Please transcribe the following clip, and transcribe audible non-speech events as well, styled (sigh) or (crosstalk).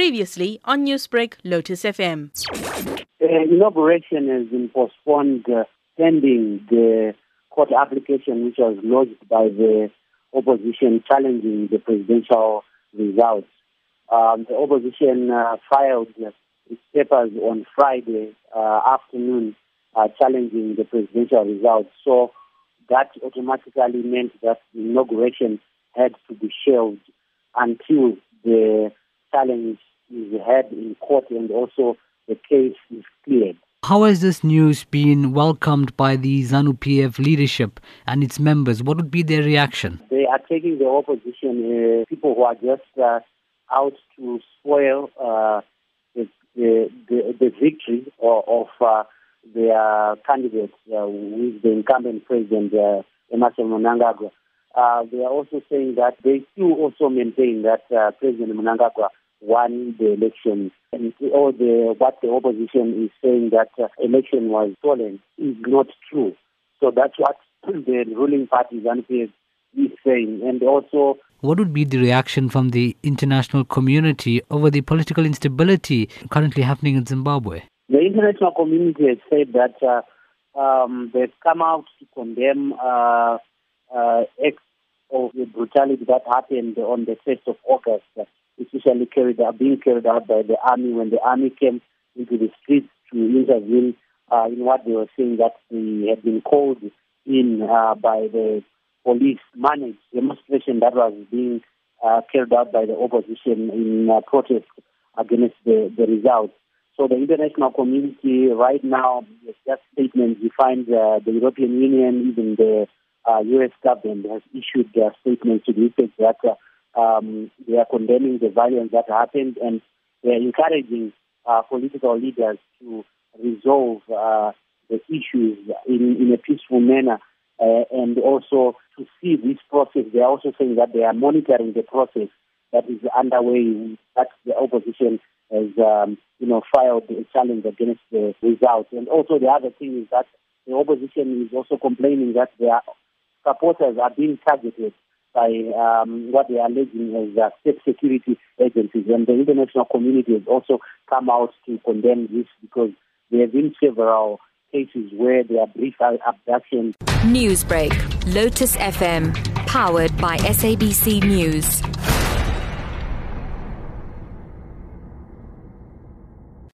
Previously on Newsbreak, Lotus FM. Uh, inauguration has been postponed uh, pending the court application which was lodged by the opposition challenging the presidential results. Um, the opposition uh, filed its papers on Friday uh, afternoon uh, challenging the presidential results. So that automatically meant that the inauguration had to be shelved until the challenge is heard in court and also the case is cleared. How has this news been welcomed by the ZANU PF leadership and its members? What would be their reaction? They are taking the opposition, uh, people who are just uh, out to spoil uh, the, the, the, the, victory of, of uh, their candidates uh, is the incumbent president, uh, Emmerson Mnangagwa. Uh, they are also saying that they still also maintain that uh, President Mnangagwa won the election. And all the what the opposition is saying that uh, election was stolen is not true. So that's what (clears throat) the ruling party ZANU-PF is saying. And also, what would be the reaction from the international community over the political instability currently happening in Zimbabwe? The international community has said that uh, um, they've come out to condemn uh, uh, acts of the brutality that happened on the 1st of August carried out, being carried out by the army when the army came into the streets to intervene uh, in what they were saying that they had been called in uh, by the police managed demonstration that was being uh, carried out by the opposition in uh, protest against the, the results. So the international community right now, just statements, you find uh, the European Union, even the uh, U.S. government has issued their statements to the effect that uh, um, they are condemning the violence that happened and they are encouraging uh, political leaders to resolve uh, the issues in, in a peaceful manner uh, and also to see this process. They are also saying that they are monitoring the process that is underway, that the opposition has, um, you know, filed a challenge against the results. And also the other thing is that the opposition is also complaining that their supporters are being targeted by um, what they are alleging as uh, state security agencies. And the international community has also come out to condemn this because there have been several cases where there are brief abductions. Newsbreak, Lotus FM, powered by SABC News.